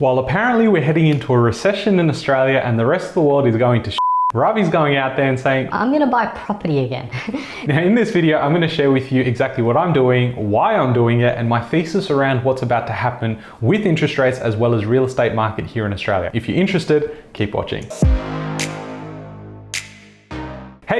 While apparently we're heading into a recession in Australia and the rest of the world is going to sh- Ravi's going out there and saying, I'm gonna buy property again. now, in this video, I'm gonna share with you exactly what I'm doing, why I'm doing it, and my thesis around what's about to happen with interest rates as well as real estate market here in Australia. If you're interested, keep watching.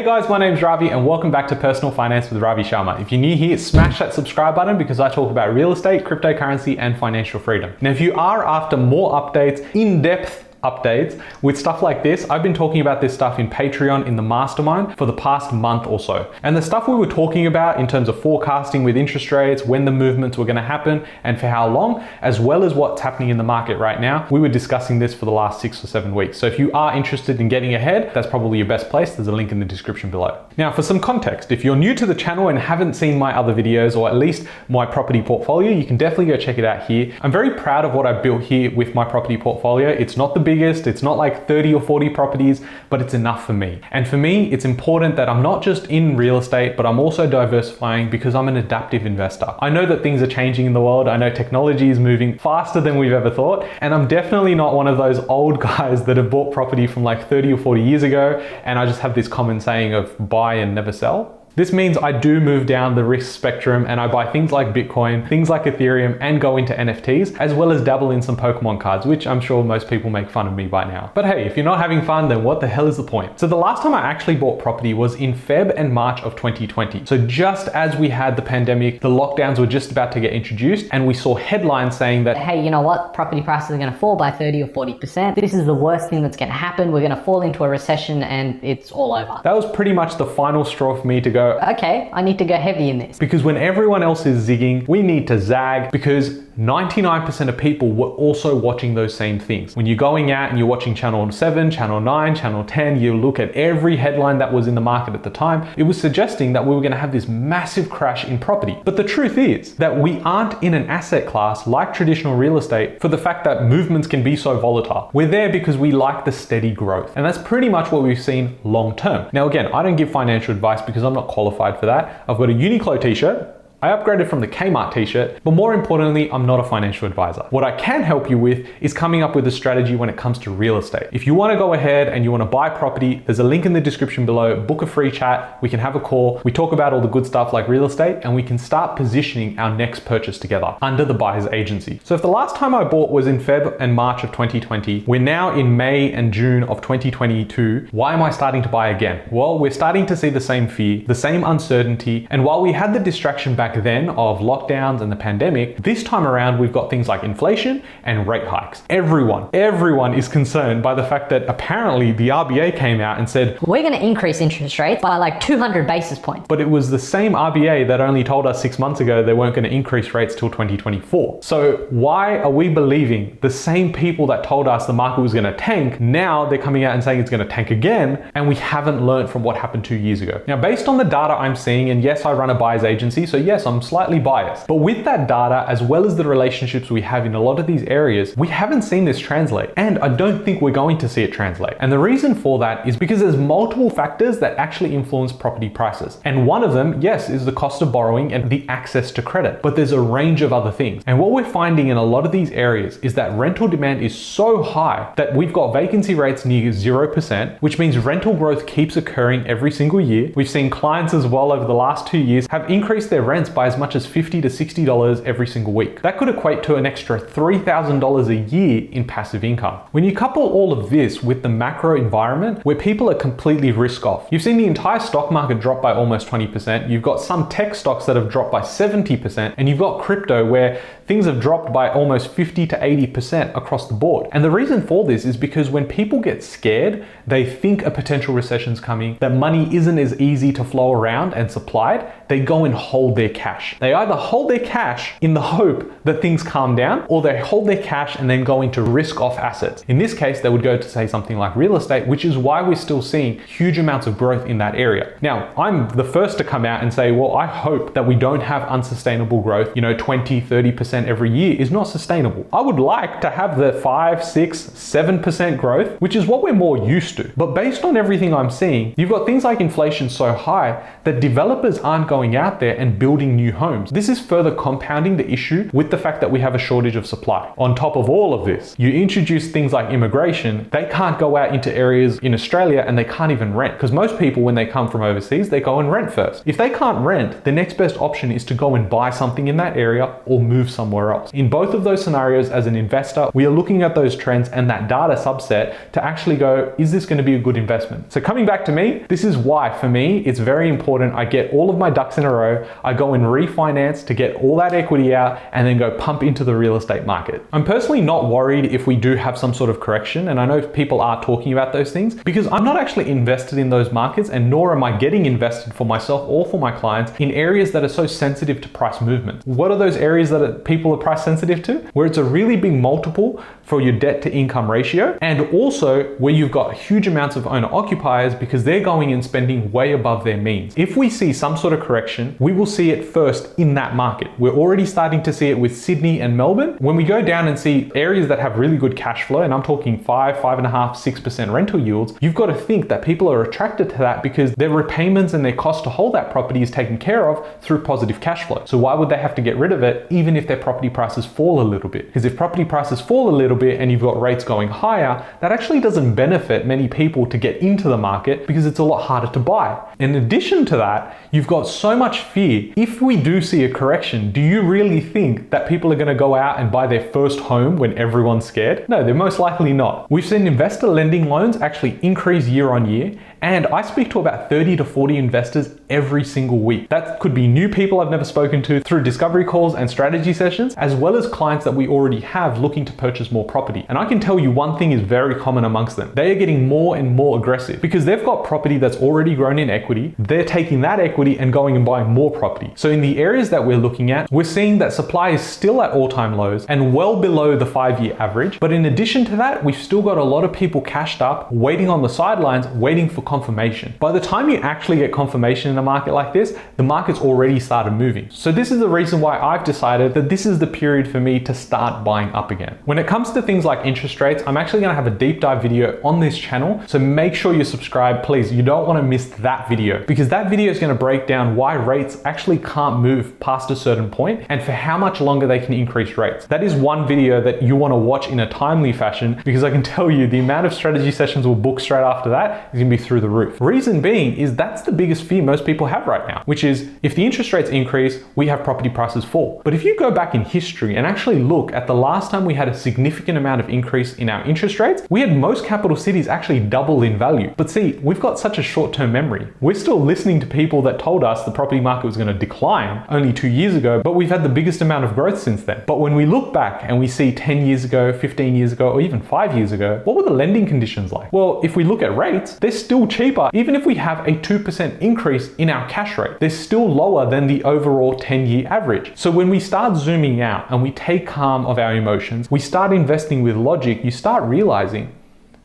Hey guys, my name is Ravi and welcome back to Personal Finance with Ravi Sharma. If you're new here, smash that subscribe button because I talk about real estate, cryptocurrency, and financial freedom. Now, if you are after more updates, in-depth updates with stuff like this. I've been talking about this stuff in Patreon in the mastermind for the past month or so. And the stuff we were talking about in terms of forecasting with interest rates, when the movements were going to happen, and for how long, as well as what's happening in the market right now, we were discussing this for the last six or seven weeks. So if you are interested in getting ahead, that's probably your best place. There's a link in the description below. Now, for some context, if you're new to the channel and haven't seen my other videos, or at least my property portfolio, you can definitely go check it out here. I'm very proud of what I built here with my property portfolio. It's not the biggest, it's not like 30 or 40 properties, but it's enough for me. And for me, it's important that I'm not just in real estate, but I'm also diversifying because I'm an adaptive investor. I know that things are changing in the world. I know technology is moving faster than we've ever thought. And I'm definitely not one of those old guys that have bought property from like 30 or 40 years ago. And I just have this common saying of buy and never sell. This means I do move down the risk spectrum and I buy things like Bitcoin, things like Ethereum, and go into NFTs, as well as dabble in some Pokemon cards, which I'm sure most people make fun of me by now. But hey, if you're not having fun, then what the hell is the point? So the last time I actually bought property was in Feb and March of 2020. So just as we had the pandemic, the lockdowns were just about to get introduced, and we saw headlines saying that, hey, you know what? Property prices are gonna fall by 30 or 40%. This is the worst thing that's gonna happen. We're gonna fall into a recession and it's all over. That was pretty much the final straw for me to go, okay, I need to go heavy in this. Because when everyone else is zigging, we need to zag because 99% of people were also watching those same things. When you're going out and you're watching Channel 7, Channel 9, Channel 10, you look at every headline that was in the market at the time, it was suggesting that we were going to have this massive crash in property. But the truth is that we aren't in an asset class like traditional real estate for the fact that movements can be so volatile. We're there because we like the steady growth. And that's pretty much what we've seen long term. Now, again, I don't give financial advice because I'm not qualified for that. I've got a Uniqlo t shirt I upgraded from the Kmart t-shirt, but more importantly, I'm not a financial advisor. What I can help you with is coming up with a strategy when it comes to real estate. If you want to go ahead and you want to buy property, there's a link in the description below. Book a free chat. We can have a call. We talk about all the good stuff like real estate and we can start positioning our next purchase together under the buyer's agency. So if the last time I bought was in Feb and March of 2020, we're now in May and June of 2022. Why am I starting to buy again? Well, we're starting to see the same fear, the same uncertainty, and while we had the distraction back back then of lockdowns and the pandemic, this time around we've got things like inflation and rate hikes. Everyone, everyone is concerned by the fact that apparently the RBA came out and said, We're going to increase interest rates by like 200 basis points. But it was the same RBA that only told us six months ago they weren't going to increase rates till 2024. So why are we believing the same people that told us the market was going to tank, now they're coming out and saying it's going to tank again, and we haven't learned from what happened two years ago? Now, based on the data I'm seeing, and yes, I run a buyer's agency, so yes, yes, I'm slightly biased. But with that data, as well as the relationships we have in a lot of these areas, we haven't seen this translate. And I don't think we're going to see it translate. And the reason for that is because there's multiple factors that actually influence property prices. And one of them, yes, is the cost of borrowing and the access to credit. But there's a range of other things. And what we're finding in a lot of these areas is that rental demand is so high that we've got vacancy rates near 0%, which means rental growth keeps occurring every single year. We've seen clients as well over the last two years have increased their rents by as much as 50 to $60 every single week. That could equate to an extra $3,000 a year in passive income. When you couple all of this with the macro environment where people are completely risk off, you've seen the entire stock market drop by almost 20%, you've got some tech stocks that have dropped by 70%, and you've got crypto where things have dropped by almost 50 to 80% across the board. And the reason for this is because when people get scared, they think a potential recession's coming, that money isn't as easy to flow around and supplied, they go and hold their cash. They either hold their cash in the hope that things calm down, or they hold their cash and then go into risk off assets. In this case, they would go to say something like real estate, which is why we're still seeing huge amounts of growth in that area. Now, I'm the first to come out and say, well, I hope that we don't have unsustainable growth, you know, 20, 30% every year is not sustainable. I would like to have the 5, 6, 7% growth, which is what we're more used to. But based on everything I'm seeing, you've got things like inflation so high that developers aren't going going out there and building new homes. This is further compounding the issue with the fact that we have a shortage of supply. On top of all of this, you introduce things like immigration, they can't go out into areas in Australia and they can't even rent because most people when they come from overseas, they go and rent first. If they can't rent, the next best option is to go and buy something in that area or move somewhere else. In both of those scenarios as an investor, we are looking at those trends and that data subset to actually go, is this going to be a good investment? So coming back to me, this is why for me it's very important I get all of my ducks in a row, I go and refinance to get all that equity out and then go pump into the real estate market. I'm personally not worried if we do have some sort of correction and I know people are talking about those things because I'm not actually invested in those markets and nor am I getting invested for myself or for my clients in areas that are so sensitive to price movement. What are those areas that people are price sensitive to? Where it's a really big multiple for your debt to income ratio, and also where you've got huge amounts of owner occupiers because they're going and spending way above their means. If we see some sort of correction, we will see it first in that market. We're already starting to see it with Sydney and Melbourne. When we go down and see areas that have really good cash flow, and I'm talking five, five and a half, six percent rental yields, you've got to think that people are attracted to that because their repayments and their cost to hold that property is taken care of through positive cash flow. So why would they have to get rid of it even if their property prices fall a little bit? Because if property prices fall a little bit and you've got rates going higher, that actually doesn't benefit many people to get into the market because it's a lot harder to buy. In addition to that, you've got so much fear. If we do see a correction, do you really think that people are going to go out and buy their first home when everyone's scared? No, they're most likely not. We've seen investor lending loans actually increase year on year and I speak to about 30 to 40 investors every single week. That could be new people I've never spoken to through discovery calls and strategy sessions, as well as clients that we already have looking to purchase more property. And I can tell you one thing is very common amongst them. They are getting more and more aggressive because they've got property that's already grown in equity. They're taking that equity and going and buying more property. So in the areas that we're looking at, we're seeing that supply is still at all-time lows and well below the five-year average. But in addition to that, we've still got a lot of people cashed up, waiting on the sidelines, waiting for confirmation. By the time you actually get confirmation in a market like this, the market's already started moving. So this is the reason why I've decided that this is the period for me to start buying up again. When it comes to things like interest rates, I'm actually gonna have a deep dive video on this channel. So make sure you subscribe, please. You don't wanna miss that video because that video is gonna break down why rates actually can't move past a certain point and for how much longer they can increase rates. That is one video that you wanna watch in a timely fashion because I can tell you the amount of strategy sessions we'll book straight after that is gonna be through the roof. Reason being is that's the biggest fear most people have right now, which is if the interest rates increase, we have property prices fall. But if you go back in history and actually look at the last time we had a significant amount of increase in our interest rates, we had most capital cities actually double in value. But see, we've got such a short term memory. We're still listening to people that told us the property market was going to decline only two years ago, but we've had the biggest amount of growth since then. But when we look back and we see 10 years ago, 15 years ago, or even five years ago, what were the lending conditions like? Well, if we look at rates, they're still cheaper, even if we have a 2% increase in our cash rate. They're still lower than the overall 10 year average. So when we start zooming out and we take calm of our emotions, we start investing with logic, you start realizing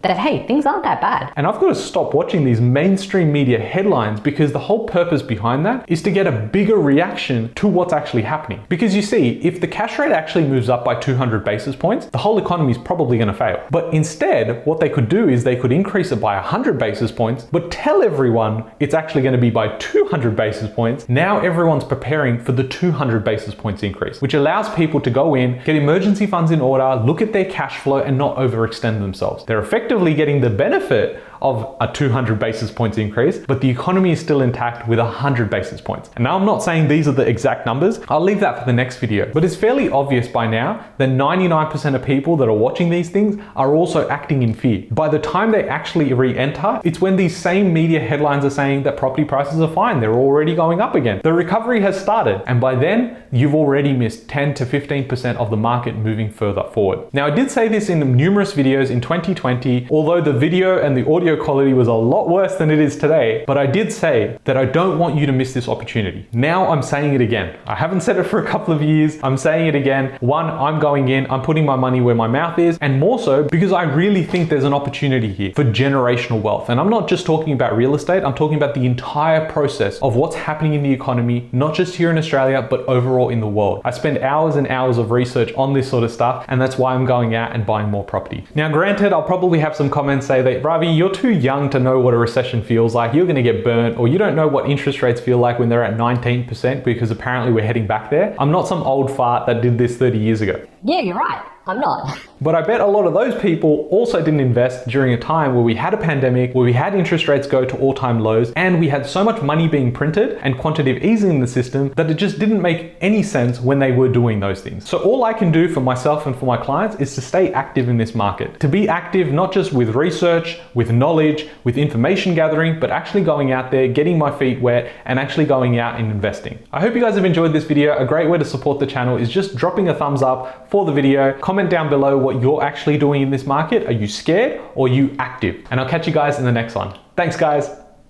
that hey, things aren't that bad. and I've got to stop watching these mainstream media headlines because the whole purpose behind that is to get a bigger reaction to what's actually happening. Because you see, if the cash rate actually moves up by 200 basis points, the whole economy is probably going to fail. But instead, what they could do is they could increase it by 100 basis points, but tell everyone it's actually going to be by 200 basis points. Now everyone's preparing for the 200 basis points increase, which allows people to go in, get emergency funds in order, look at their cash flow, and not overextend themselves. They're effectively getting the benefit of a 200 basis points increase, but the economy is still intact with 100 basis points. And now I'm not saying these are the exact numbers, I'll leave that for the next video. But it's fairly obvious by now that 99% of people that are watching these things are also acting in fear. By the time they actually re enter, it's when these same media headlines are saying that property prices are fine, they're already going up again. The recovery has started, and by then, you've already missed 10 to 15% of the market moving further forward. Now, I did say this in numerous videos in 2020, although the video and the audio quality was a lot worse than it is today, but I did say that I don't want you to miss this opportunity. Now I'm saying it again. I haven't said it for a couple of years. I'm saying it again. One, I'm going in, I'm putting my money where my mouth is, and more so because I really think there's an opportunity here for generational wealth. And I'm not just talking about real estate, I'm talking about the entire process of what's happening in the economy, not just here in Australia, but overall in the world. I spend hours and hours of research on this sort of stuff, and that's why I'm going out and buying more property. Now, granted, I'll probably have some comments say that, Ravi, you're too young to know what a recession feels like, you're going to get burnt, or you don't know what interest rates feel like when they're at 19% because apparently we're heading back there. I'm not some old fart that did this 30 years ago. Yeah, you're right. I'm not. But I bet a lot of those people also didn't invest during a time where we had a pandemic, where we had interest rates go to all time lows, and we had so much money being printed and quantitative easing in the system that it just didn't make any sense when they were doing those things. So, all I can do for myself and for my clients is to stay active in this market. To be active not just with research, with knowledge, with information gathering, but actually going out there, getting my feet wet, and actually going out and investing. I hope you guys have enjoyed this video. A great way to support the channel is just dropping a thumbs up for the video. Comment down below what you're actually doing in this market. Are you scared or you active? And I'll catch you guys in the next one. Thanks, guys.